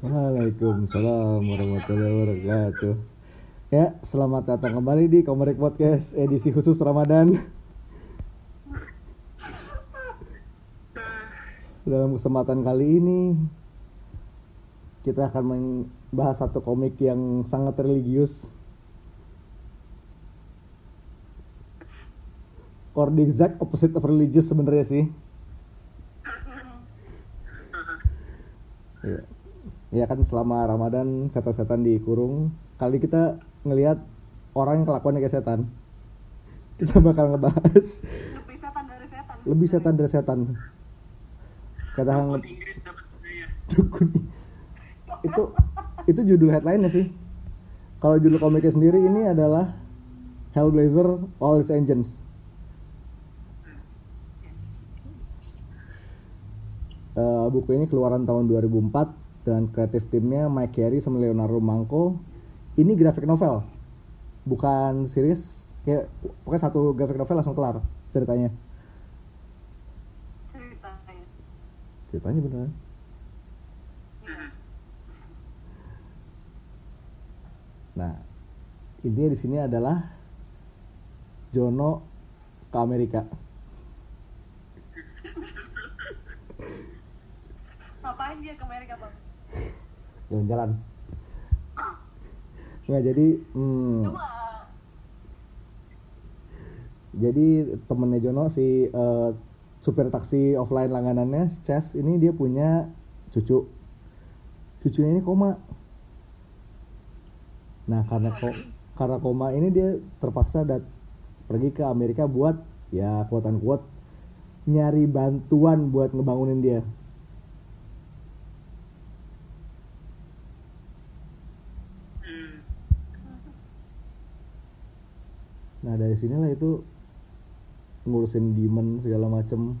Waalaikumsalam warahmatullahi wabarakatuh. Ya, selamat datang kembali di Komerik Podcast edisi khusus Ramadan. Dalam kesempatan kali ini kita akan membahas satu komik yang sangat religius. Or the exact opposite of religious sebenarnya sih. Iya. Ya kan selama Ramadan setan-setan dikurung. Kali kita ngelihat orang yang kelakuannya kayak setan. Kita bakal ngebahas Lebih setan dari setan. lebih setan dari setan. Kata Hang Dukun. Itu itu judul headline sih. Kalau judul komiknya sendiri ini adalah Hellblazer All Its Engines. Eh, buku ini keluaran tahun 2004 dan kreatif timnya Mike Carey sama Leonardo Manco. Ini graphic novel, bukan series. Kayak pokoknya satu graphic novel langsung kelar ceritanya. Ceritanya. Ceritanya beneran. Nah, intinya di sini adalah Jono ke Amerika. Ngapain dia ke Amerika, Bang? Jalan-jalan. Nggak jadi, hmm, jadi temennya Jono si eh, supir taksi offline langganannya, Chess ini dia punya cucu. Cucunya ini koma. Nah karena ko karena koma ini dia terpaksa dat pergi ke Amerika buat ya kuatan kuat nyari bantuan buat ngebangunin dia. Nah dari sinilah itu ngurusin demon segala macem.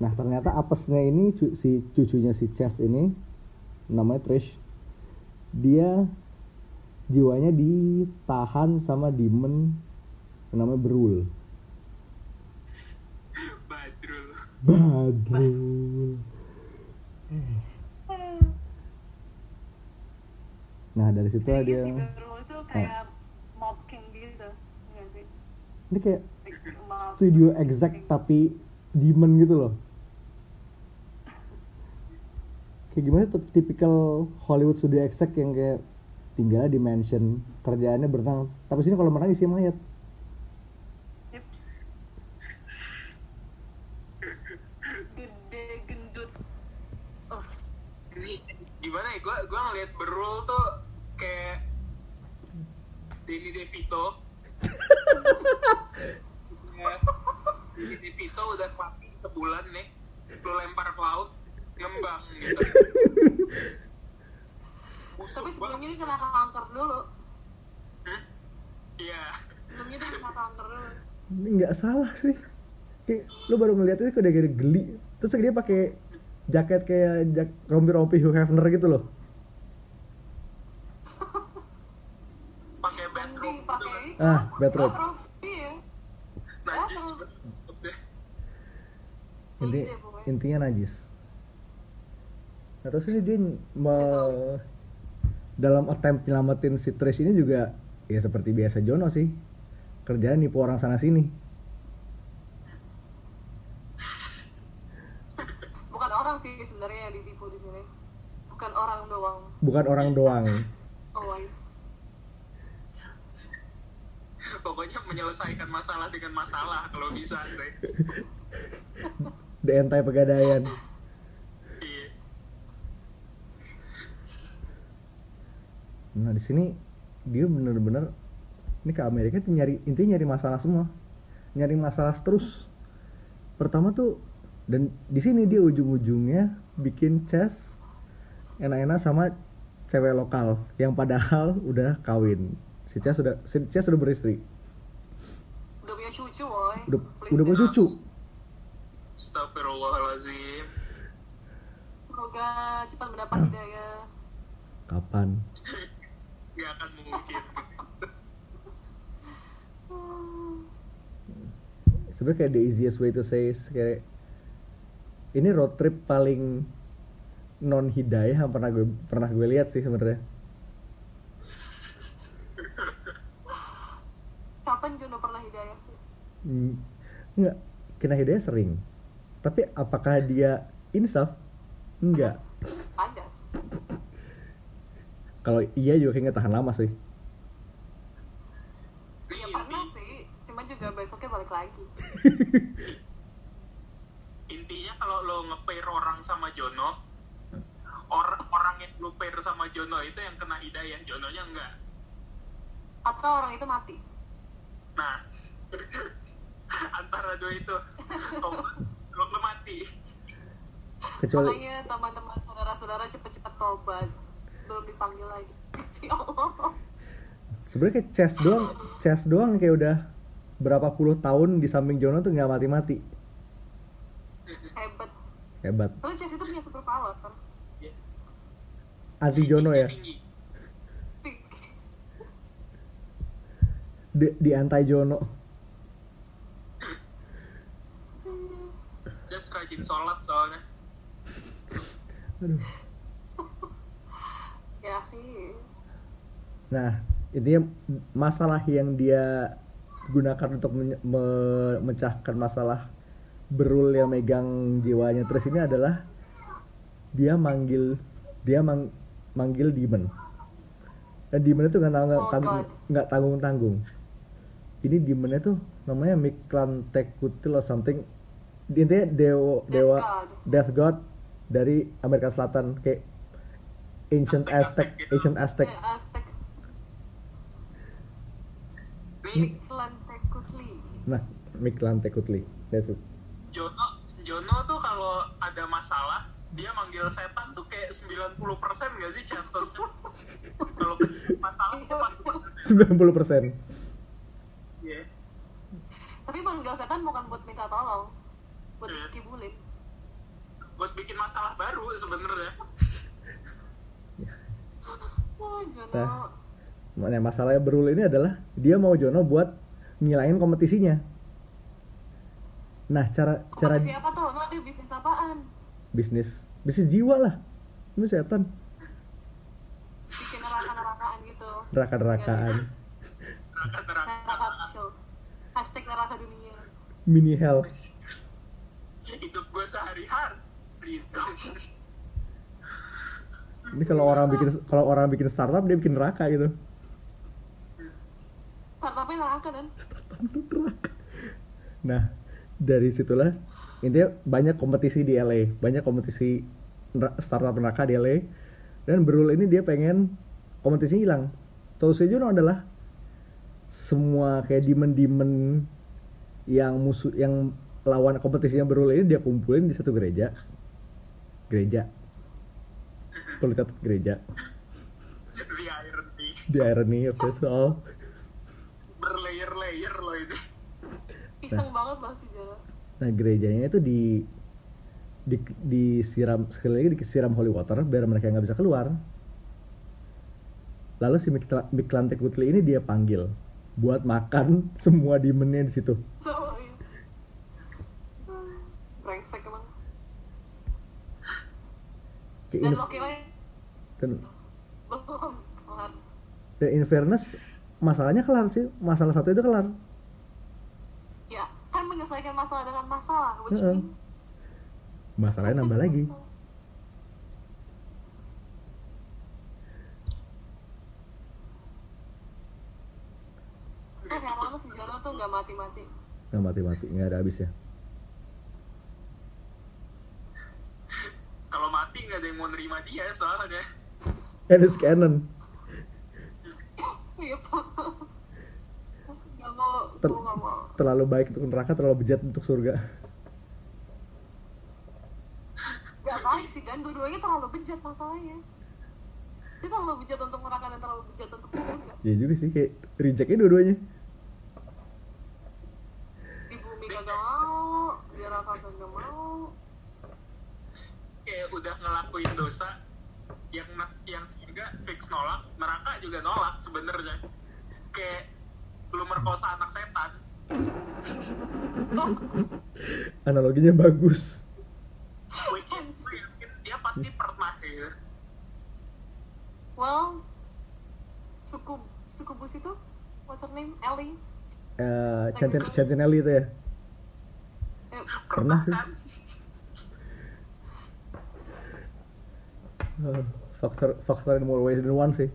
Nah ternyata apesnya ini cu- si cucunya si Chess ini namanya Trish. Dia jiwanya ditahan sama demon yang namanya Berul. Badrul. Badrul. Nah dari situ dia si kayak mob king gitu. Iya sih. Ini kayak studio exact tapi demon gitu loh kayak gimana tuh tipikal Hollywood studio exact yang kayak tinggalnya di mansion kerjaannya berenang tapi sini kalau menang isi mayat Yep. Gede gendut. Oh, Ini gimana ya? Gua gua ngeliat Berul tuh kayak Danny DeVito. Ya, Danny DeVito udah mati sebulan nih. Lu lempar ke laut, ngembang gitu. Busuk tapi sebelumnya dia kena kanker dulu. Hah? Iya. Sebelumnya dia kena kanker dulu. ini nggak salah sih kayak lu baru ngeliat itu udah kayak geli terus dia pakai jaket kayak jak rompi-rompi Hugh Hefner gitu loh Pakai bathroom Mending pakai gitu itu. Ah Bathrobe, Iya. Najis. Inti, Iya, pokoknya. intinya najis nah terus ini dia me- dalam attempt nyelamatin si Trish ini juga ya seperti biasa Jono sih kerjaan nipu orang sana sini Bukan orang sih sebenarnya yang ditipu di sini. Bukan orang doang. bukan orang doang Always. Pokoknya menyelesaikan masalah dengan masalah kalau bisa sih. anti pegadaian. Iya. nah di sini dia bener-bener ini ke Amerika tuh nyari intinya nyari masalah semua. Nyari masalah terus. Pertama tuh dan di sini dia ujung-ujungnya bikin chess enak-enak sama cewek lokal yang padahal udah kawin. Si Chess sudah si Chess sudah beristri punya cucu, boy. udah Please udah punya cucu Astagfirullahaladzim. Semoga cepat mendapat hidayah. kapan Gak akan mungkin. sebenarnya kayak the easiest way to say is kayak ini road trip paling non hidayah yang pernah gue pernah gue lihat sih sebenarnya Kapan Jono pernah hidayah sih? Hmm, nggak kena hidayah sering tapi apakah dia insaf enggak Ada. kalau iya juga kayaknya tahan lama sih Ya inti, pernah sih, cuma juga besoknya balik lagi. intinya kalau lo nge-pair orang sama Jono, orang orang yang lo pair sama Jono itu yang kena hidayah, Jononya enggak. Atau orang itu mati. Nah, antara dua itu, lo, lo, lo mati. kecuali Makanya teman-teman saudara-saudara cepet-cepet tobat sebelum dipanggil lagi. Si Allah. sebenarnya kayak chess doang chess doang kayak udah berapa puluh tahun di samping Jono tuh nggak mati-mati Hebat. hebat Tapi Chess itu punya super power kan. anti Jono ya di, di anti Jono Just rajin sholat soalnya. Aduh. Ya sih. Nah, intinya masalah yang dia gunakan untuk me- memecahkan masalah berul yang megang jiwanya terus ini adalah dia manggil dia mang- manggil demon dan demonnya tuh nggak Oh, nggak tanggung tanggung ini demonnya tuh namanya Miklantekutil or something intinya dewa Death dewa God. death god dari Amerika Selatan kayak ancient Aztec, Aztec Aztec gitu. ancient Aztec Ya, Aztec. Nih, Lantekutli. Nah, Miklantekutli. That's it. Jono, Jono tuh kalau ada masalah, dia manggil setan tuh kayak 90% gak sih chancesnya? kalau masalah tuh pasti banget. 90%. Iya. Tapi manggil setan bukan buat minta tolong. Buat Iya. kibulin. Buat bikin masalah baru sebenarnya. Oh, Jono. Nah. Nah, masalahnya berul ini adalah dia mau Jono buat ngilain kompetisinya. Nah, cara cara Kompetisi apa tuh? Nanti bisnis apaan? bisnis bisnis jiwa lah. Ini setan, Bikin neraka-nerakaan gitu. neraka-nerakaan, Neraka-neraka. Neraka show. Hashtag neraka dunia. mini hell. Sehari-hari. Gitu. Ini kalau orang bikin kalau orang bikin startup dia bikin neraka gitu. Startupnya neraka kan? Startup itu neraka. Nah, dari situlah intinya banyak kompetisi di LA, banyak kompetisi startup neraka di LA. Dan Berul ini dia pengen kompetisi hilang. Solusinya Juno adalah semua kayak demon-demon yang musuh yang lawan kompetisinya Berul ini dia kumpulin di satu gereja. Gereja. Perlu catat gereja. The irony. The irony of it all. Berlayer-layer loh ini. Pisang banget loh si. Nah gerejanya itu di di disiram sekali lagi disiram holy water biar mereka nggak bisa keluar. Lalu si Mikla- Miklantek Putli ini dia panggil buat makan semua demonnya di situ. So, iya. Brengsek emang. Dan in, kira dan, belum kelar. dan in fairness masalahnya kelar sih, masalah satu itu kelar. Ya, kan menyelesaikan masalah dengan masalah. Which Heeh. means Masalahnya nambah lagi. Eh, yang lama Jono tuh gak mati-mati. Nggak mati-mati, nggak ada habisnya. Kalau mati nggak ada yang mau nerima dia soalnya. Iya. Gak mau, Ter-. Terlalu baik untuk neraka, terlalu bejat untuk surga. Gak baik sih kan, dua-duanya terlalu bejat masalahnya. Dia terlalu bejat untuk neraka dan terlalu bejat untuk surga. Ya juga sih, kayak rejectnya dua-duanya. ngelakuin dosa yang yang sehingga fix nolak neraka juga nolak sebenarnya. Kayak lu merkosa anak setan. Analoginya bagus. Which is dia pasti pernah ya well suku suku bus itu what's her name? Ellie? Eh, uh, cantik Chantin, Chantin Ellie itu ya? Eh, pernah. Kan? Eh, faktor faktor in more ways than one sih.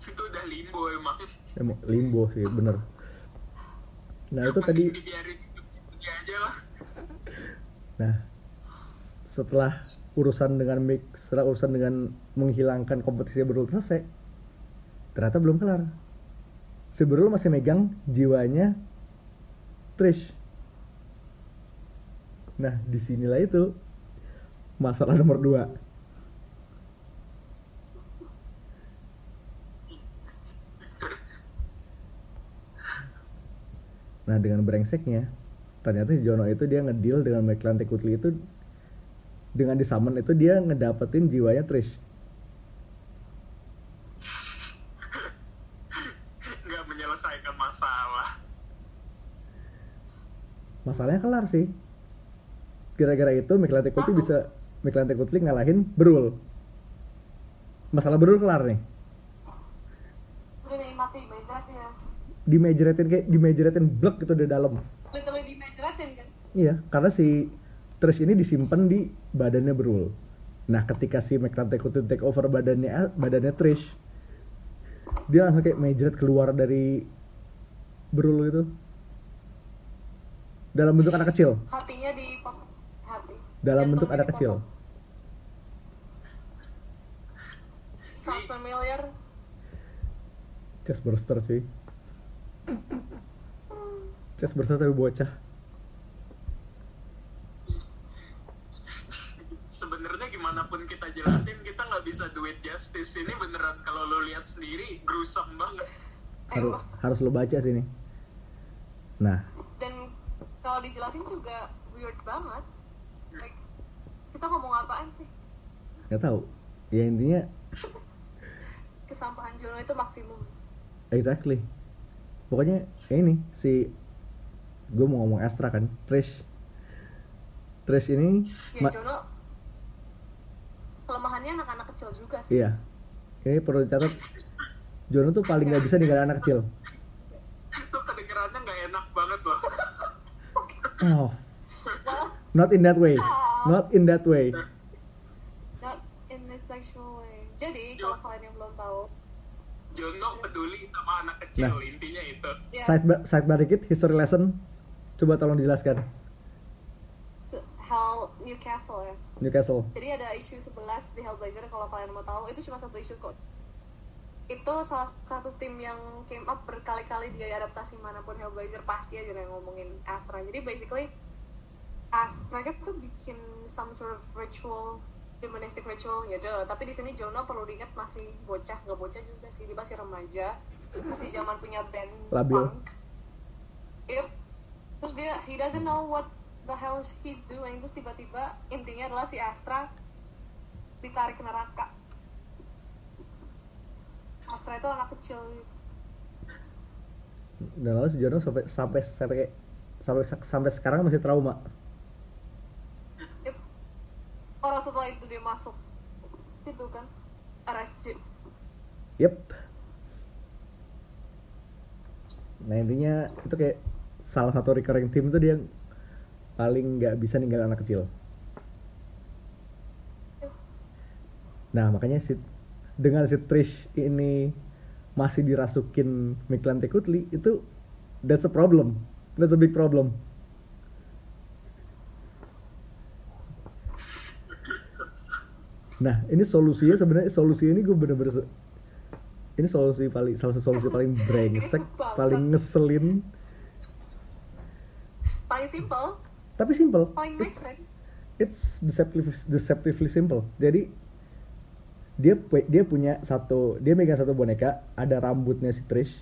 Itu udah limbo emang. Emang limbo sih bener. Nah itu Yang tadi penting dibiarin hidup aja lah. Nah setelah urusan dengan mix setelah urusan dengan menghilangkan kompetisi Berul selesai ternyata belum kelar. Si Berul masih megang jiwanya Trish nah di sinilah itu masalah nomor dua Nah dengan brengseknya ternyata si Jono itu dia ngedeal dengan McLaren Kutli itu dengan disummon itu dia ngedapetin jiwanya Trish. nggak menyelesaikan masalah Masalahnya kelar sih. Gara-gara itu Kutli Oh. bisa McLaren Kutli ngalahin Berul. Masalah Berul kelar nih. udah nih mati bejat ya Dimajoretin kayak dimajoretin blok gitu di dalam. literally dimajeratin kan Iya, karena si Trish ini disimpan di badannya Berul. Nah, ketika si McLaren Kutli take over badannya badannya Trish, dia langsung kayak majoret keluar dari Berul itu. Dalam bentuk anak kecil. hatinya di Dalam bentuk anak kecil. sounds familiar Chest burster sih. Chest burster tapi bocah. sebenarnya gimana pun kita jelasin kita nggak bisa do it justice ini beneran kalau lo lihat sendiri gruesome banget Harus harus lo baca sini. Nah, dan kalau dijelasin juga weird banget kita ngomong apaan sih nggak tahu. Ya intinya kesampahan Jono itu maksimum Exactly. Pokoknya ya ini si gue mau ngomong Astra kan, Trish. Trish ini ya ma- Jono kelemahannya anak-anak kecil juga sih iya. Ini perlu dicatat Jono tuh paling nggak bisa ninggalin anak kecil. itu kedengerannya nggak enak banget loh Oh, well not in that way. Not in that way. not in a sexual way jadi kalau kalian yang belum tahu Jono peduli sama anak kecil Nah. intinya itu yes, Side ba- side bar dikit, history lesson. Coba tolong dijelaskan. Hell Newcastle ya Newcastle. Jadi ada isu 11 di Hellblazer kalau kalian mau tahu itu cuma satu isu kok. Itu salah satu tim yang came up berkali-kali di adaptasi mana pun Hellblazer pasti aja yang ngomongin Astra. Jadi basically Astra mereka tuh bikin some sort of ritual demonistic ritual ya deh. Tapi di sini Jono perlu diingat masih bocah, nggak bocah juga sih, dia masih remaja, masih zaman punya band Labil. punk. Yep. Terus dia he doesn't know what the hell he's doing. Terus tiba-tiba intinya adalah si Astra ditarik neraka. Astra itu anak kecil. Dan lalu si Jono sampai sampai sampai sampai sampai sekarang masih trauma. Orang setelah itu dia masuk itu kan RSJ. Yep. Nah intinya itu kayak salah satu recurring team tuh dia paling nggak bisa ninggalin anak kecil. Nah makanya si dengan si Trish ini masih dirasukin Miklan Tekutli itu that's a problem, that's a big problem. Nah ini solusinya sebenarnya solusi ini gue bener-bener ini solusi paling salah satu solusi paling brengsek, paling ngeselin, Paling simple, tapi simple. paling make sense. It's deceptively, deceptively simple. Jadi dia dia punya satu dia megang satu boneka ada rambutnya si Trish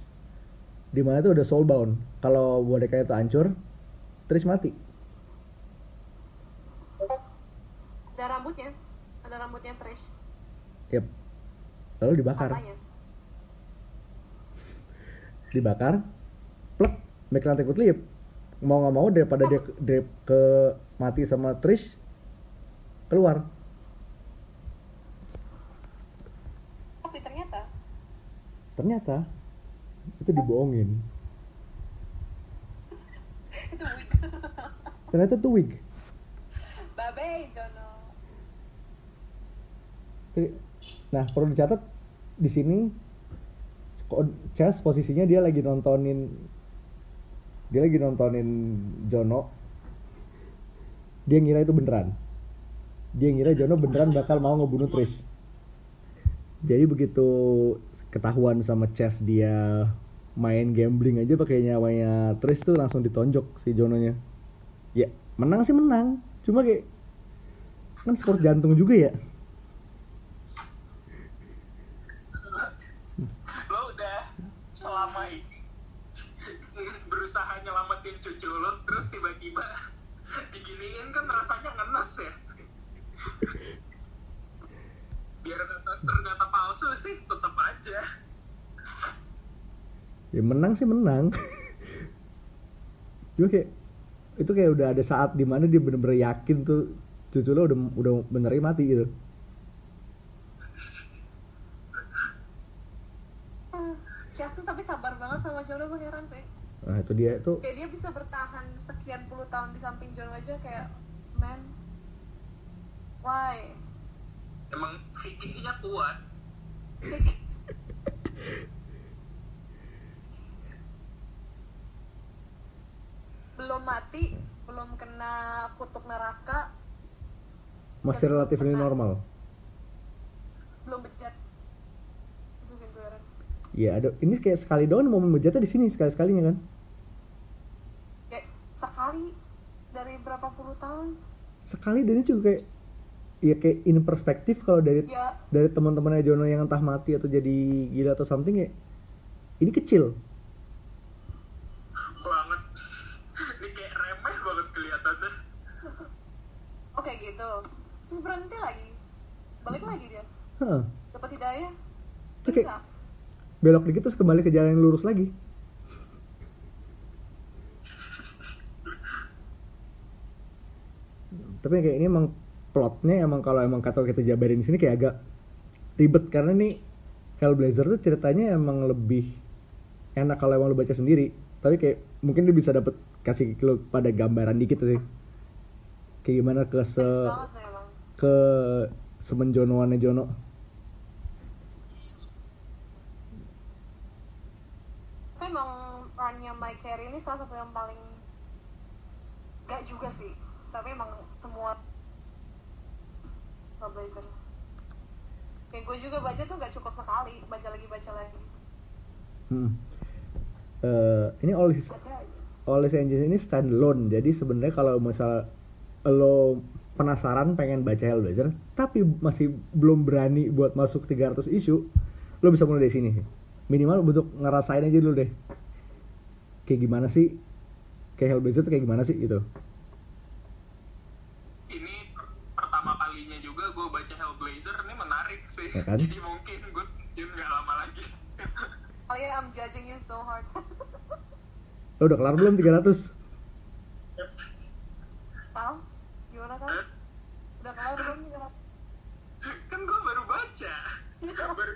di mana tuh ada soulbound kalau boneka itu hancur Trish mati Yep. Lalu dibakar. Apanya? Dibakar. Plek, make nanti kelip. Mau nggak mau daripada dia, dia ke mati sama Trish keluar. Tapi ternyata. Ternyata itu dibohongin. itu wig. ternyata itu wig. Babe, Jono nah perlu dicatat di sini Chess posisinya dia lagi nontonin dia lagi nontonin Jono. Dia ngira itu beneran. Dia ngira Jono beneran bakal mau ngebunuh Trish. Jadi begitu ketahuan sama Chess dia main gambling aja pakai nyawanya Trish tuh langsung ditonjok si Jononya. Ya menang sih menang. Cuma kayak kan sport jantung juga ya lo udah selama ini berusaha lo terus tiba-tiba diginiin kan rasanya ngenes ya. Biar ternyata, ternyata palsu sih tetap aja. Ya menang sih menang. Cuma kayak itu kayak udah ada saat di mana dia bener-bener yakin tuh cucu lo udah udah benerin mati gitu. Hmm, Chess tuh tapi sabar banget sama Jono gue heran sih nah itu dia tuh kayak dia bisa bertahan sekian puluh tahun di samping Jono aja kayak man why? Emang fikihnya kuat. Belum mati belum kena kutuk neraka. Masih relatif ini normal. Belum bejat. Itu sih gue heran. Ya ada ini kayak sekali doang momen bejatnya di sini sekali sekalinya kan sekali dari berapa puluh tahun. Sekali dan juga kayak ya kayak in perspektif kalau dari ya. dari teman-temannya Jono yang entah mati atau jadi gila atau something ya ini kecil. Banget. Ini kayak remeh banget kelihatannya. Oke gitu. Terus berhenti lagi. Balik lagi dia. Hah. dapat hidayah. Itu kayak- bisa. belok dikit terus kembali ke jalan yang lurus lagi tapi kayak ini emang plotnya emang kalau emang kata kita jabarin di sini kayak agak ribet. Karena nih Hellblazer tuh ceritanya emang lebih enak kalau emang lu baca sendiri. Tapi kayak mungkin dia bisa dapet kasih lu pada gambaran dikit sih. Kayak gimana ke se ke semenjonoannya Jono. Tapi emang runnya Mike Carey ini salah satu yang paling gak juga sih. Tapi emang semua Hellblazer kayak gue juga baca tuh gak cukup sekali baca lagi baca lagi Hmm. Eh, ini All His Angels ini standalone. Jadi sebenarnya kalau misal lo penasaran pengen baca Hellblazer, tapi masih belum berani buat masuk 300 isu, lo bisa mulai dari sini sih. Minimal untuk ngerasain aja dulu deh. Kayak gimana sih? Kayak Hellblazer tuh kayak gimana sih gitu. ini per- pertama kalinya juga gue baca Hellblazer ini menarik sih Ya kan? jadi mungkin gue terjun nggak lama lagi oh yeah I'm judging you so hard Lo udah kelar belum 300? Tal gimana Eh, udah kelar belum nih Tal? kan gue baru baca baru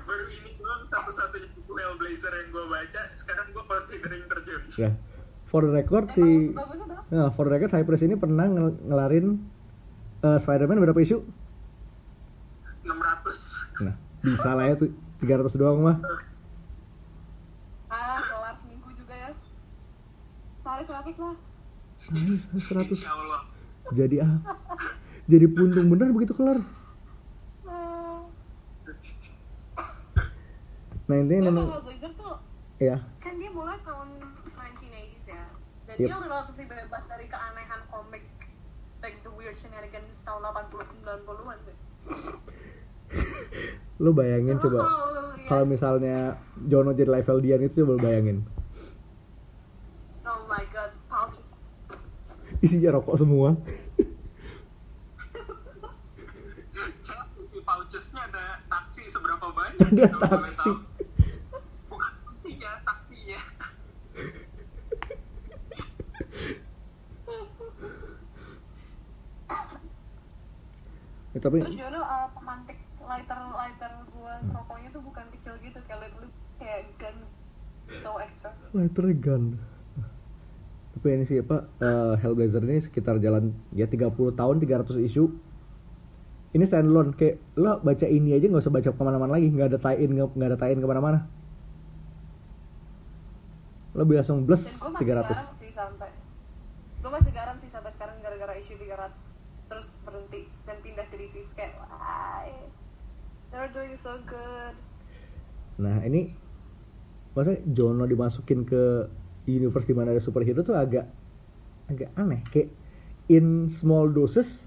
baru ini doang satu-satunya buku Hellblazer yang gue baca sekarang gue considering terjun Ya. For the record Eh, si bagus bagus tuh Nah, for the record Cypress ini pernah ngel- ngelarin eh, Spider-Man berapa isu? 600 bisa lah ya tuh 300 doang mah. ah kelar seminggu juga ya. Sehari seratus lah. Ini 100 Insya Allah. Jadi ah jadi puntung bener begitu kelar. Nah intinya ya, memang kalau Blazer tuh? Ya kan dia mulai tahun 1980s ya. Dan Yep. dia udah relatif bebas dari keanehan komik like the weird shenanigans tahun 80 90-an sih lu bayangin coba kalau misalnya Jono jadi level Dian itu coba lu bayangin. Oh my god pouches. Isinya rokok semua. Chess isi pouchesnya ada taksi seberapa banyak ada boleh taksi. bukan taksinya taksinya. Ya, tapi terus Yono uh, lighter lighter buat rokoknya tuh bukan kecil gitu kayak light so extra Lighter gun. Tapi ini sih apa eh, Hellblazer ini sekitar jalan ya 30 tahun 300 isu. Ini standalone kayak lo baca ini aja nggak usah baca ke mana-mana lagi nggak ada tie-in nggak ada tie-in ke mana-mana. Lo bisa langsung bless dan masih 300. garam sih sampai gue masih garam sih sampai sekarang gara-gara isu 300 terus berhenti dan pindah ke DC kayak they're doing so good. Nah ini maksudnya Jono dimasukin ke universe di mana ada superhero tuh agak agak aneh. Kayak in small doses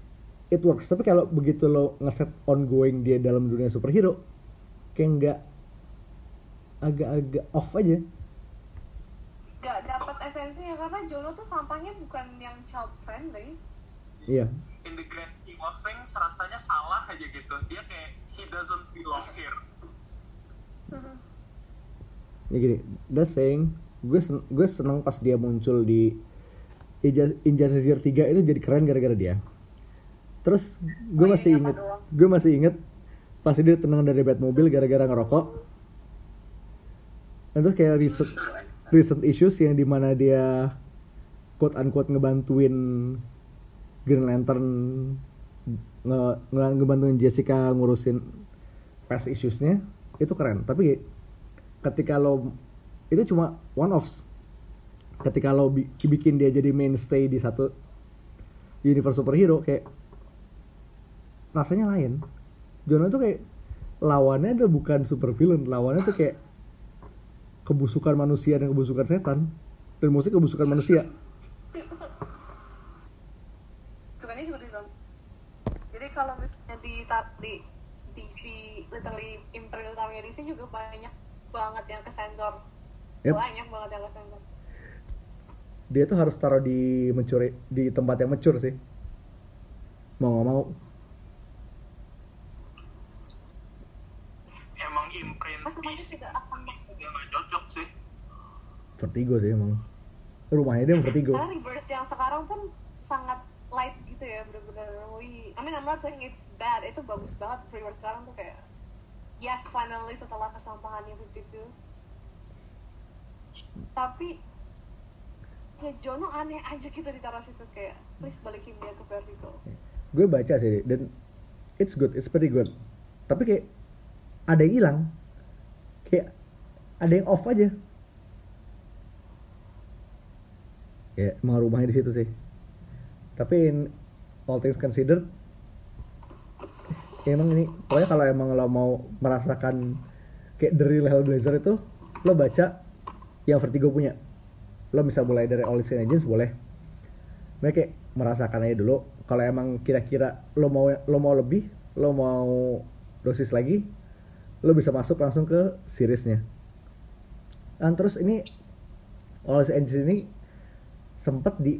it works. Tapi kalau begitu lo ngeset ongoing dia dalam dunia superhero kayak nggak agak-agak off aja. Gak dapat esensinya karena Jono tuh sampahnya bukan yang child friendly. Iya. In the grand scheme of things rasanya salah aja gitu. Dia kayak he doesn't belong here. Ya gini that's saying gue sen- gue seneng pas dia muncul di Injustice Year 3 itu jadi keren gara-gara dia. Terus gue Oh, iya, masih iya, inget gue masih inget pas dia tenang dari Batmobile gara-gara ngerokok. Dan terus kayak recent, recent issues yang di mana dia quote unquote ngebantuin Green Lantern nge, nge- ngebantuin Jessica ngurusin past issuesnya itu keren. Tapi ketika lo itu cuma one offs ketika lo bi- bikin dia jadi mainstay di satu universe superhero kayak rasanya lain. Jono tuh kayak lawannya adalah bukan super villain lawannya tuh kayak kebusukan manusia dan kebusukan setan. Dan musik kebusukan manusia sukanya seperti itu jadi kalau misalnya di di DC literally Imperial utamanya DC juga banyak banget yang kesensor Yep. banyak banget yang kesensor dia tuh harus taruh di mencuri di tempat yang mature sih. Mau nggak mau. Emang imprint DC juga nggak cocok sih? Vertigo sih emang. Rumahnya dia vertigo. Karena reverse yang sekarang pun sangat gitu ya bener-bener we I mean I'm not saying it's bad itu bagus banget reverse sekarang tuh kayak yes finally setelah kesampahannya 52 tapi ya Jono aneh aja gitu ditaruh situ kayak please balikin dia ke Vertigo gue baca sih dan it's good it's pretty good. Tapi kayak ada yang hilang. Kayak ada yang off aja. Ya emang rumahnya di situ sih. Tapi all things considered emang ini pokoknya kalau emang lo mau merasakan kayak the real Hellblazer itu lo baca yang Vertigo punya. Lo bisa mulai dari All Saints Agents boleh. Mereka kayak merasakan aja dulu kalau emang kira-kira lo mau lo mau lebih lo mau dosis lagi lo bisa masuk langsung ke seriesnya. Dan terus ini All Saints Agents ini sempet di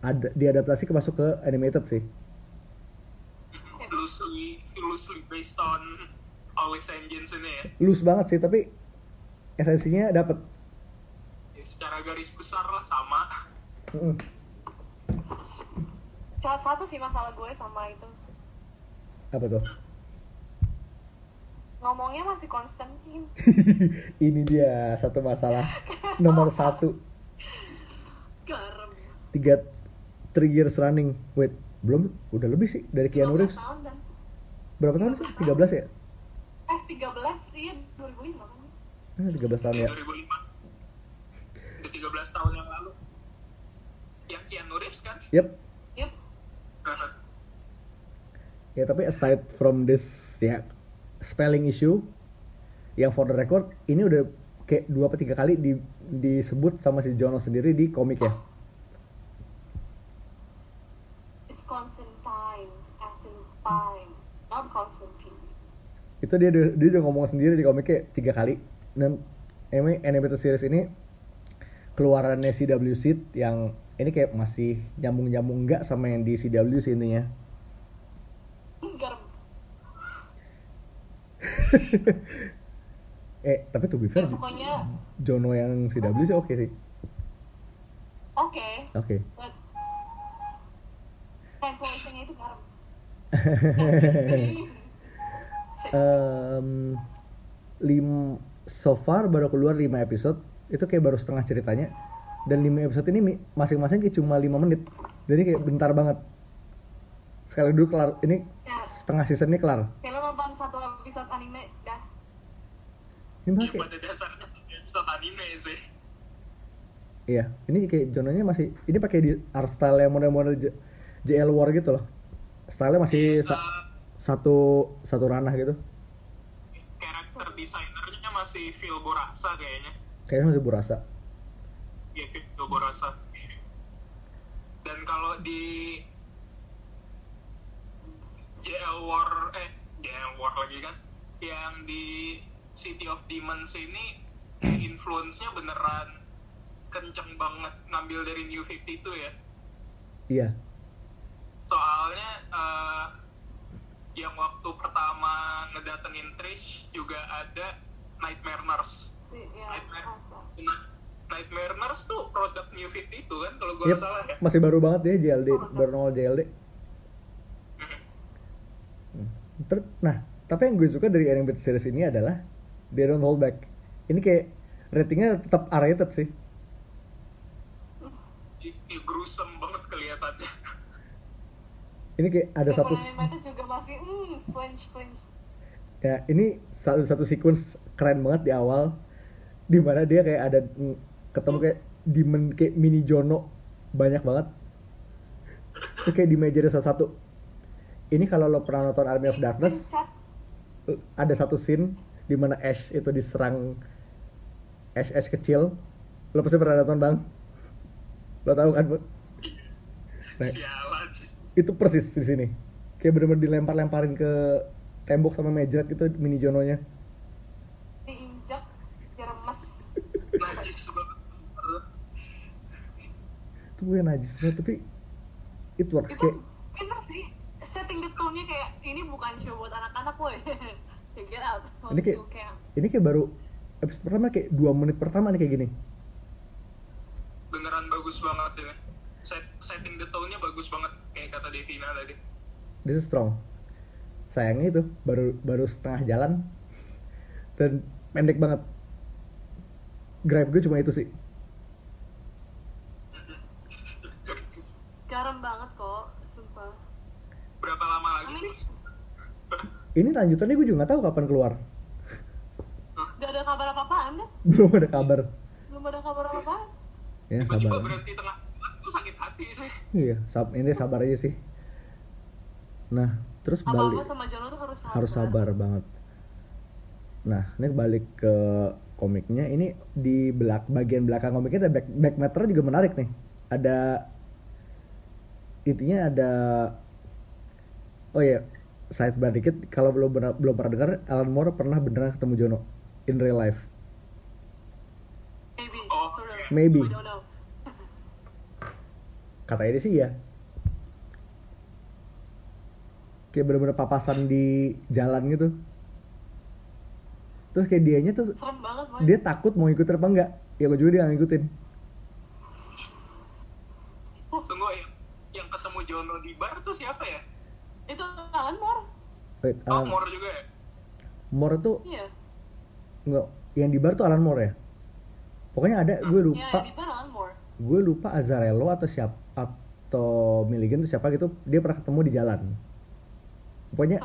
ada diadaptasi ke masuk ke animated sih. Loosely loosely based on Always Engines ini ya? Loose banget sih tapi esensinya dapet. Ya, secara garis besar lah sama. Salah satu sih masalah gue sama itu. Apa tuh? Ngomongnya masih Konstantin ini dia satu masalah. Nomor satu. Garam. Tiga three years running. Wait belum? Udah lebih sih dari Keanu 15 Reeves. tahun berapa tahun sih? 13 ya? Eh 13 sih 2005 kan? Eh, 13 tahun ya. 2005 udah 13 tahun yang lalu. Yang Keanu Reeves kan? Yep. Yup. ya tapi aside from this ya spelling issue yang for the record ini udah kayak dua atau tiga kali di, disebut sama si Jono sendiri di komik ya It's Constantine, as in fine, not Constantine. Itu dia dia udah ngomong sendiri di komiknya tiga kali. Dan anyway animated series ini keluarannya CW Seed yang ini kayak masih nyambung-nyambung enggak sama yang di CW sih intinya. Eh tapi to be fair Ya, pokoknya Jono yang CW sih oke sih. Oke, oke. But translationnya itu garam. Em, lim so far baru keluar 5 episode. Itu kayak baru setengah ceritanya. Dan 5 episode ini masing-masing kayak cuma 5 menit. Jadi kayak bentar banget. Sekali dulu kelar ini ya. setengah season ini kelar. Kayak lo nonton satu episode anime dah. Ini Ya, pada dasarnya episode anime sih. iya ini kayak jononya masih ini pakai di art style yang model-model JL War gitu loh. Stylenya masih sa- Eh, satu satu ranah gitu karakter desainernya masih Phil Borasa kayaknya. kayaknya masih berasa Ya, Phil Borasa. Dan kalau di JL War, eh, JL War lagi kan, yang di City of Demons ini kayak influence-nya beneran kenceng banget ngambil dari New 52 ya. iya soalnya eh, yang waktu pertama ngedatengin Trish juga ada Nightmare Nurse. sih ya Nightmare. Nah, Nightmare Nurse tuh produk New 52 kan kalau gue Yep, salah ya. masih baru banget ya JLD baru nol JLD Mhm. Ter- nah tapi yang gue suka dari animated series ini adalah they don't hold back ini kayak ratingnya tetap R-rated sih I- i- gruesome. Ini kayak ada satu animated juga masih flinch flinch ya ini satu satu sequence keren banget di awal di mana dia kayak ada mm, ketemu kayak demon kayak mini Jono banyak banget itu kayak di meja ada salah satu ini kalau lo pernah nonton Army of Darkness Pencet. ada satu scene di mana Ash itu diserang Ash Ash kecil lo pasti pernah nonton bang lo tahu kan Bud? Nah. Itu persis di sini kayak bener-bener dilempar-lemparin ke tembok sama meja gitu mini Jononya diinjak diremes Najis banget. itu gue najis banget tapi it works itu kayak pinter sih setting the tone-nya kayak ini bukan show buat anak-anak woy ya get out Ini kayak- camp. ini kayak baru episode pertama kayak dua menit pertama nih kayak gini Beneran bagus banget ini. Set, setting the tone-nya bagus banget kayak kata Devina tadi. this is strong. Sayangnya itu baru baru setengah jalan dan pendek banget. Grab gue cuma itu sih. Garam banget kok sumpah. Berapa lama lagi? Amin. ini lanjutannya gue juga nggak tahu kapan keluar. Gak ada kabar apa-apaan kan? Belum ada kabar. Belum ada kabar apa-apaan. Ya Tiba-tiba sabar. berhenti tengah tuh sakit hati sih. Iya sab ini sabar aja sih. Nah terus apa-apa balik. sama Jono tuh harus sabar. Harus sabar banget. Nah ini balik ke komiknya. Ini di belak bagian belakang komiknya ada back, back matter juga menarik nih. Ada intinya ada oh ya sidebar dikit. Kalau belum pernah belum pernah dengar Alan Moore pernah beneran ketemu Jono in real life. Maybe Oh. Maybe. Katanya dia sih ya kayak bener-bener papasan di jalan gitu. Terus kayak dianya tuh serem banget dia takut mau ikut apa enggak? Ya gue juga dia nggak ngikutin. Tunggu yang yang ketemu Jono di bar tuh siapa ya? itu Alan Moore. Wait, Oh, um, Mor juga ya? Moore tuh iya. enggak yang di bar tuh Alan Moore ya? Pokoknya ada gue Iya, lupa. di mana Alan Moore. Gue lupa Azarello atau siapa atau Milligan tuh siapa gitu dia pernah ketemu di jalan. Pokoknya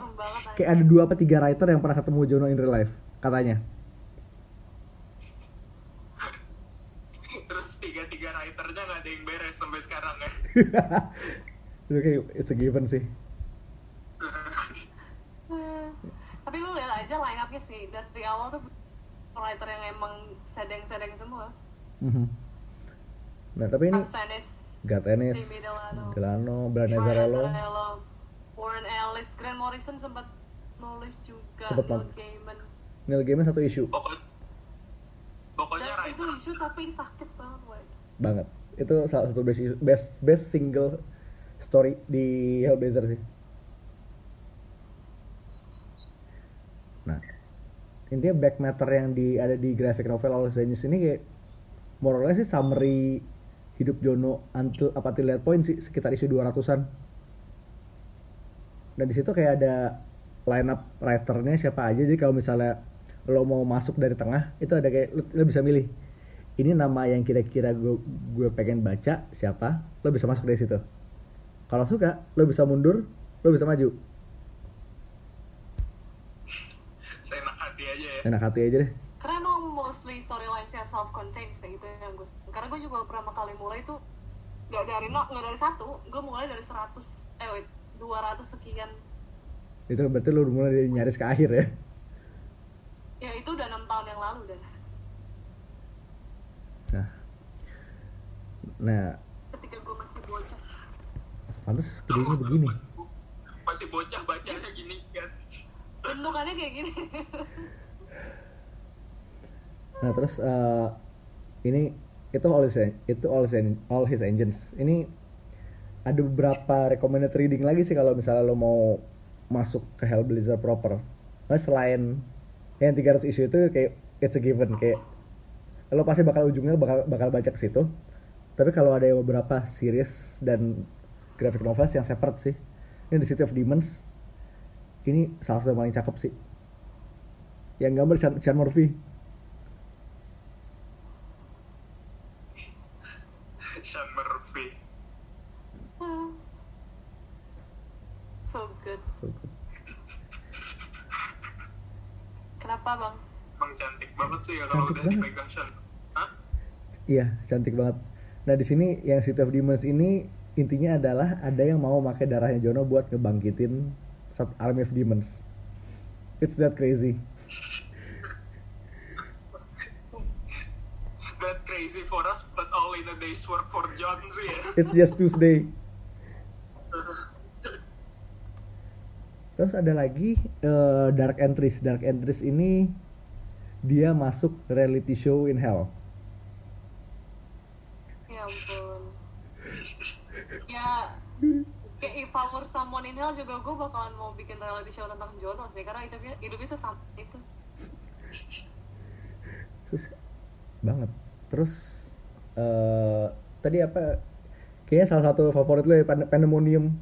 kayak ada dua apa tiga writer yang pernah ketemu Jono in real life katanya. Terus tiga-tiga writernya nggak ada yang beres sampai sekarang ya. itu kayak it's a given sih. Tapi lu lihat aja line up-nya sih. Dari awal tuh writer yang emang sedeng-sedeng semua. Mhm. nah tapi ini Garth Ennis Delano Delano Brian Brian Azarello Azzarello, Warren Ellis. Grant Morrison sempat nulis juga Sempet Neil. Gaiman. Neil Gaiman satu isu. Pokok, pokoknya dan itu isu tapi sakit banget. Woy. banget. Itu salah satu best best best single story di Hellblazer sih. Nah intinya back matter yang di ada di graphic novel All Strangers ini kayak more or less sih summary hidup Jono until apa till that point sih sekitar isu 200-an dan di situ kayak ada line up writernya siapa aja. Jadi kalau misalnya lo mau masuk dari tengah itu ada kayak lo, lo bisa milih ini nama yang kira-kira gue gue pengen baca siapa? Lo bisa masuk dari situ. Kalau suka lo bisa mundur lo bisa maju. Saya enak hati aja ya. Enak hati aja deh. Karena emang mostly storyline-nya self-contained sih itu yang gue karena gue juga pertama kali mulai tuh nggak dari no, nggak dari satu gue mulai dari 100 eh wait 200 sekian. Itu berarti lo udah mulai dari nyaris ke akhir ya? Ya itu udah enam tahun yang lalu dah nah. Nah. Ketika gue masih bocah. Pantas gedenya begini. Masih bocah bacanya gini kan? Bentukannya kayak gini. Nah terus eh, ini itu all his itu all his, all his engines. Ini ada beberapa recommended reading lagi sih kalau misalnya lo mau masuk ke Hellblazer proper. Nah, selain yang 300 isu itu kayak it's a given kayak lo pasti bakal ujungnya bakal bakal baca ke situ. Tapi kalau ada beberapa series dan graphic novels yang separate sih. Ini The City of Demons. Ini salah satu yang paling cakep sih. Yang gambar Sean, Murphy. Sean Murphy Hmm. so good So good. kenapa bang emang cantik banget sih ya kalau Cantik udah banget. dipegang Sean Hah? Iya, cantik banget. Nah, di sini yang City of Demons ini intinya adalah ada yang mau pakai darahnya Jono buat ngebangkitin satu Army of Demons. It's that crazy. that crazy for us but all in a day's work for John sih ya It's just Tuesday. Terus ada lagi eh, Dark Entries. Dark Entries ini dia masuk reality show in hell. ya ampun ya kayak if I were someone in hell juga gue bakalan mau bikin reality show tentang Jono sih karena hidupnya hidupnya sesama itu Terus banget. Terus eh tadi apa? Kayaknya salah satu favorit lo ya Pan- Pandemonium.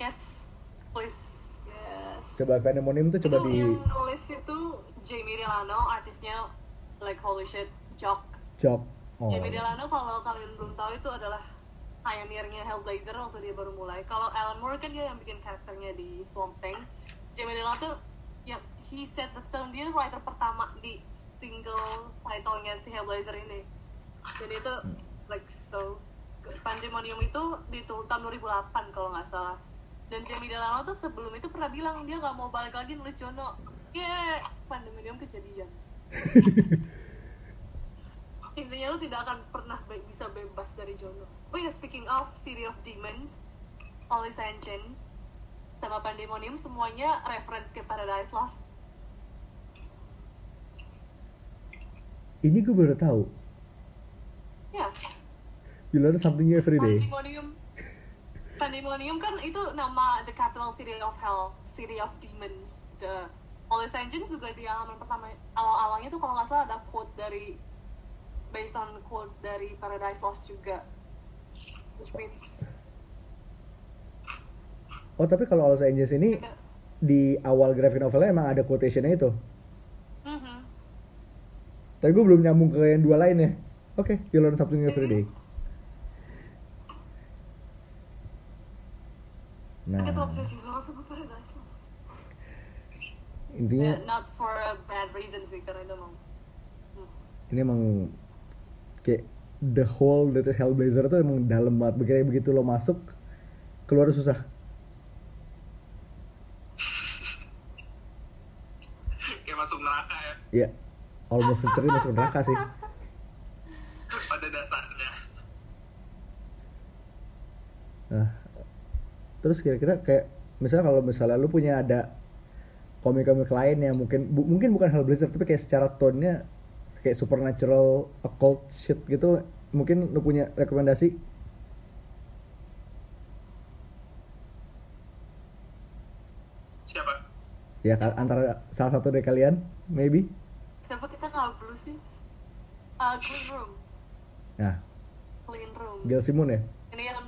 yes please yes Coba Pandemonium tuh coba itu di yang nulis itu Jamie Delano artisnya like holy shit Jock jok. Oh. Jamie Delano kalau kalian belum tahu itu adalah pioneernya Hellblazer waktu dia baru mulai. Kalau Alan Moore kan dia yang bikin karakternya di Swamp Thing. Jamie Delano tuh yang he set the tone. Dia writer pertama di single titlenya si Hellblazer ini. Dan itu like so. Pandemonium itu di tahun 2008 kalau nggak salah. Dan Jamie Delano tuh sebelum itu pernah bilang dia nggak mau balik lagi nulis Jono. Yeah Pandemonium kejadian intinya lu tidak akan pernah be- bisa bebas dari Jono. Oh ya, speaking of City of Demons, Holy Engines, sama Pandemonium semuanya reference ke Paradise Lost. Ini gue baru tahu. Ya, You learn something every day. Pandemonium. Pandemonium kan itu nama the capital city of hell, city of demons. The Holy Engines juga di halaman pertama awal-awalnya tuh kalau nggak salah ada quote dari based on quote dari Paradise Lost juga. Which means Oh tapi kalau Los Angeles ini di awal graphic novelnya emang ada quotationnya itu. Mhm. Tapi gue belum nyambung ke yang dua lainnya. Oke, you learn something every day. Nah, Kita obsesi banget sama Paradise Lost. intinya Yeah, not for a bad reason sih, karena itu emang hmm. ini emang kayak the whole Latest Hellblazer tuh emang dalam banget. Begitu begitu lo masuk keluar susah. kayak masuk neraka ya Iya, almost literally masuk neraka sih. pada dasarnya Nah, terus kira-kira kayak misalnya kalau misalnya lu punya ada komik-komik lain yang mungkin bu- mungkin bukan Hellblazer tapi kayak secara tone-nya kayak supernatural, occult shit gitu, mungkin lu punya rekomendasi? siapa Ya antara salah satu dari kalian, maybe. Kenapa kita nggak blue sih? Uh, clean room, Nah, clean room. Gail Simon ya. Ini yang,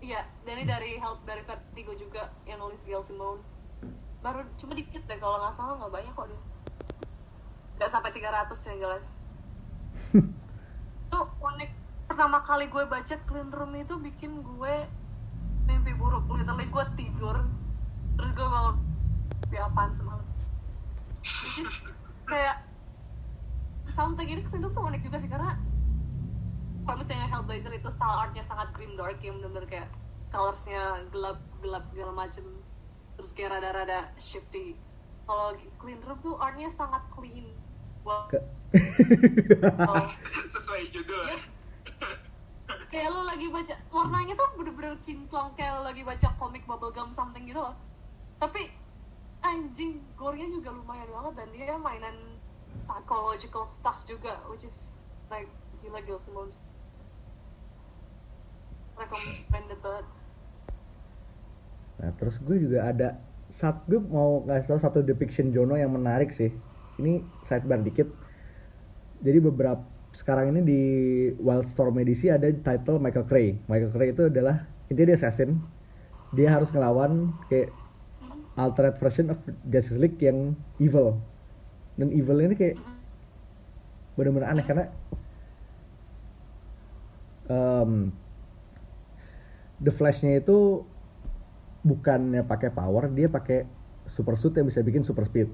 iya, dan ini dari help dari Vertigo juga yang nulis Gail Simone. Baru cuma dikit deh kalau nggak salah nggak banyak kok dia. Nggak sampai 300 yang jelas. Tuh unik. Pertama kali gue baca clean room itu bikin gue mimpi buruk. Literally gue tidur terus gue bangun di apaan semalam. Which is kayak something. Ini clean room tuh unik juga sih karena kalau misalnya Hellblazer itu style artnya sangat grim dark yang bener-bener kayak colorsnya gelap gelap segala macem. Terus kayak rada-rada shifty. Kalau clean room tuh artnya sangat clean wow Ke- Oh. sesuai judul Yep. kayak lo lagi baca warnanya tuh bener-bener kinclong kayak lo lagi baca komik bubblegum something gitu loh tapi anjing gore-nya juga lumayan banget dan dia mainan psychological stuff juga which is like gila Gil Simmons recommended banget Nah, terus gue juga ada saat gue mau ngasih tau satu depiction Jono yang menarik sih. Ini sidebar dikit. Jadi beberapa sekarang ini di Wildstorm edisi ada title Michael Cray. Michael Cray itu adalah intinya dia assassin. Dia harus ngelawan kayak alternate version of Justice League yang evil. Dan evil ini kayak bener-bener aneh karena em, The Flash-nya itu bukannya pakai power, dia pakai super suit yang bisa bikin super speed.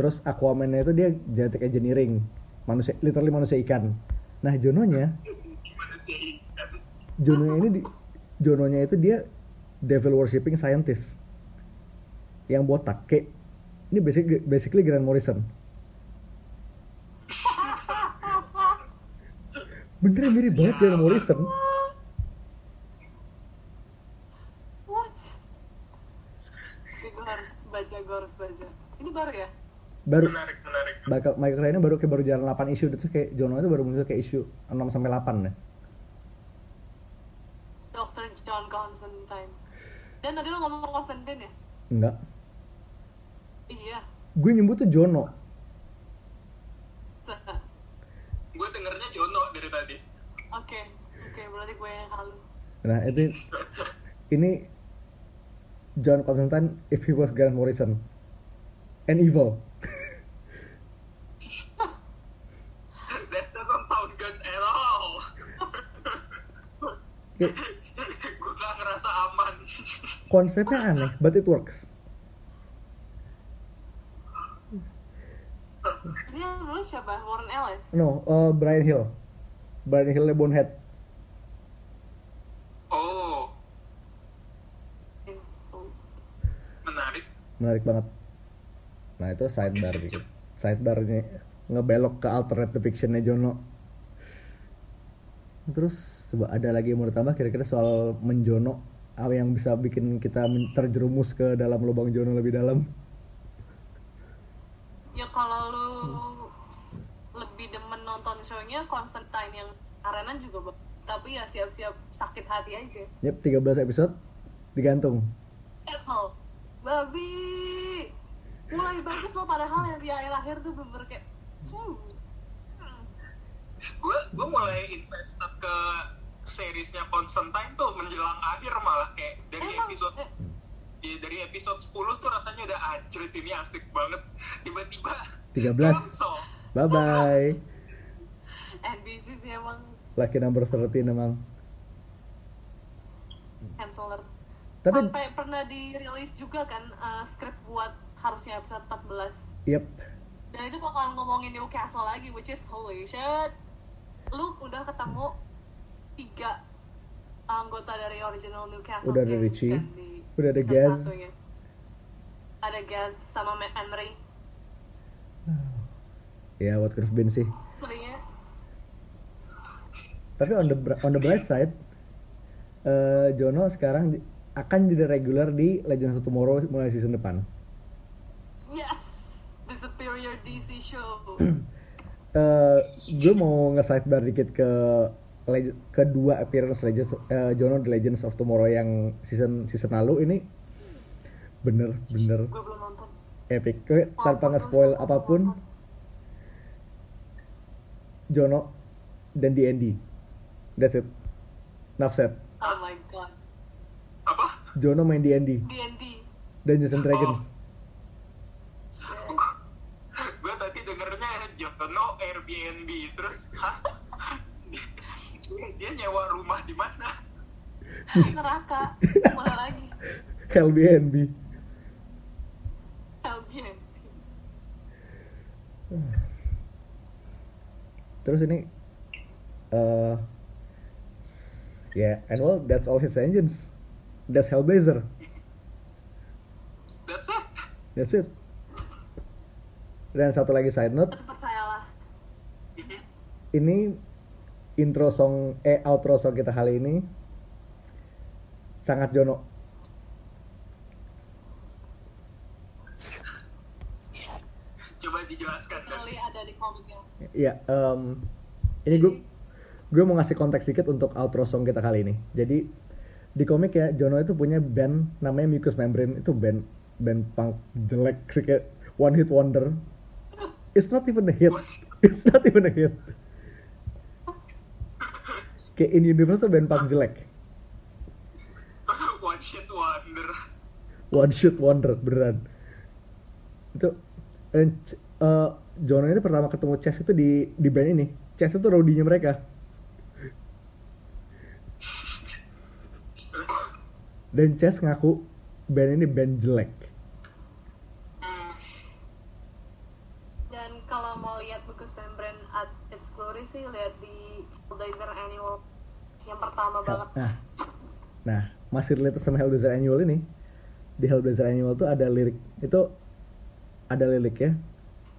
Terus Aquaman-nya itu dia genetic engineering, manusia literally manusia ikan. Nah, Jono-nya, gimana sih kan Jono ini di, Jono-nya itu dia devil worshipping scientist. Yang botak kayak ini basically, basically Grant Morrison. Bener mirip banget Grant Morrison. what gue harus baca gue harus baca ini baru ya Baru menarik menarik Michael Ryan baru kayak baru jalan 8 isu itu kayak Jono itu baru muncul kayak isu 6 sampai 8 ya. Dr. John Constantine dan tadi lo ngomong Constantine ya Enggak. iya Gue nyebut tuh Jono. Oke, gue dengernya Jono dari tadi oke, berarti gue yang halu. Nah, itu ini John Constantine if he was Grant Morrison and evil. that doesn't sound good at all Kayak gue gak ngerasa aman konsepnya aneh, but it works. Ini yang nulis siapa? Warren Ellis. No, uh, Brian Hill. Brian Hill Bonehead. oh menarik Menarik banget. Nah, itu sidebar Oke, gitu. Sidebarnya ngebelok ke alternate depictionnya Jono. Terus coba ada lagi yang mau ditambah kira-kira soal menjono apa yang bisa bikin kita terjerumus ke dalam lubang Jono lebih dalam? ya kalau lu lebih demen nonton show-nya Constantine yang arena juga. Tapi ya siap-siap sakit hati aja. Yep, 13 episode digantung. Cancel. Babi. Mulai bagus loh padahal yang di akhir-akhir tuh bener kayak hmm. hmm. gue gue mulai invested ke seriesnya Constantine tuh menjelang akhir malah kayak dari Emang, episode eh, ya, dari episode 10 tuh rasanya udah anjrit ini asik banget tiba-tiba 13. cancel Bye bye. NBC sih emang Lucky number 13 emang. canceler. Tapi Sampai pernah dirilis juga kan eh, skrip buat harusnya episode 14 yep, dan itu bakalan ngomongin Newcastle lagi which is holy shit lu udah ketemu tiga anggota dari original Newcastle Udah ada gang, Richie, kan, di udah ada Gaz. ada Gaz sama Ma- Emery ya what could have been sih. seringnya Tapi on the on the bright side, eh, Jono sekarang akan jadi regular di Legends of Tomorrow mulai season depan. yes the superior DC show Eh, gue mau nge-sidebar dikit ke kedua appearance Legends eh, Jono di Legends of Tomorrow yang season season lalu ini bener bener gue belum nonton epic. Gue tanpa nge-spoil apa pun, Jono dan D&D. That's it. Enough said. oh my god apa Jono main D&D. D&D Dungeons and Dragons. Shit. gue tadi dengernya know Airbnb terus hah dia, nyewa rumah di mana? Neraka mana lagi? Airbnb Airbnb terus ini eh ya and well that's all his engines. That's Hellblazer. That's it. That's it. Dan satu lagi side note. Percayalah. Mhm. ini intro song eh outro song kita kali ini sangat Jono coba dijelaskan kan literally ada di komiknya Iya, em, ini gue gue mau ngasih konteks sedikit untuk outro song kita kali ini. Jadi di komik ya Jono itu punya band namanya Mucus Membrane itu band band punk jelek sih kayak one hit wonder. It's not even a hit. It's not even a hit. Kayak in universe tuh band punk jelek. one shit wonder One shot wonder beneran. Itu and, eh, Jono ini pertama ketemu Chess itu di di band ini. Chess itu roadinya mereka. Dan Chess ngaku band ini band jelek. Hmm, dan kalau mau lihat Bukus Membrane at its glory sih lihat di Hellblazer Annual yang pertama banget Nah, nah masih related sama Hellblazer Annual ini. Di Hellblazer Annual tuh ada lirik itu ada lirik ya.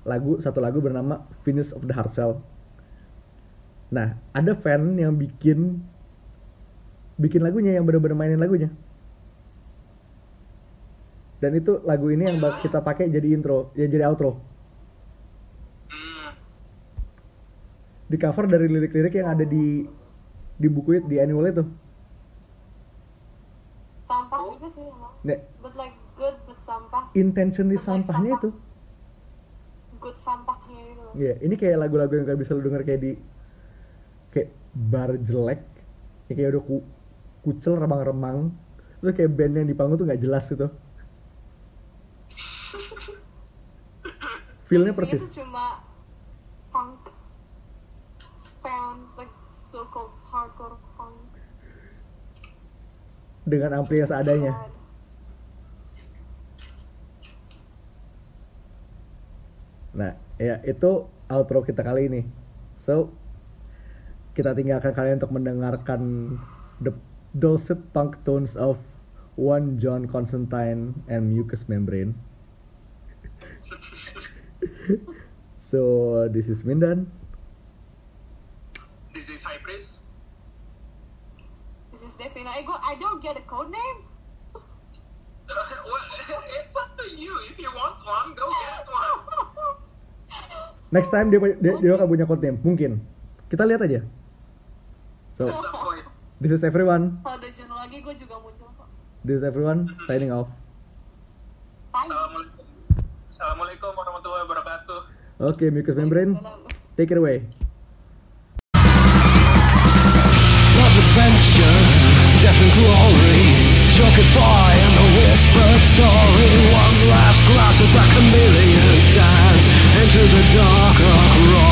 Lagu satu lagu bernama Finish of the Heart Cell. Nah, ada fan yang bikin bikin lagunya yang bener-bener mainin lagunya. Dan itu lagu ini yang kita pakai jadi intro, ya jadi outro. hmm. Di cover dari lirik-lirik yang ada di di buku itu, di annual itu. sampah juga sih emang but like good but sampah intentionally Like sampahnya sampah. itu. good sampahnya gitu Iya, ini kayak lagu-lagu yang gak bisa lu denger kayak di kayak bar jelek, yang kayak udah ku, kucel remang-remang, terus kayak band yang di panggung tuh nggak jelas gitu. Feelnya persis. tuh cuma punk fans like so called hardcore punk dengan ampli yang seadanya. Dan Nah, ya itu outro kita kali ini. So, kita tinggalkan kalian untuk mendengarkan the dulcet punk tones of One John Constantine and Mucus Membrane. so, this is Mindan. this is high praise This is Devina. I go. I don't get a code name. it's up to you if you want one go get one Next time dia dia, dia akan punya code name, mungkin. Kita lihat aja. So, this is everyone. Kalau ada Jen lagi, gue juga muncul kok. This is everyone signing off. Bye. Assalamualaikum Assalamualaikum warahmatullahi wabarakatuh Okay, Mucus Membrane, take it away. And glory. Shook goodbye and the whispered story. One last glass of that chameleon dance Into the dark across the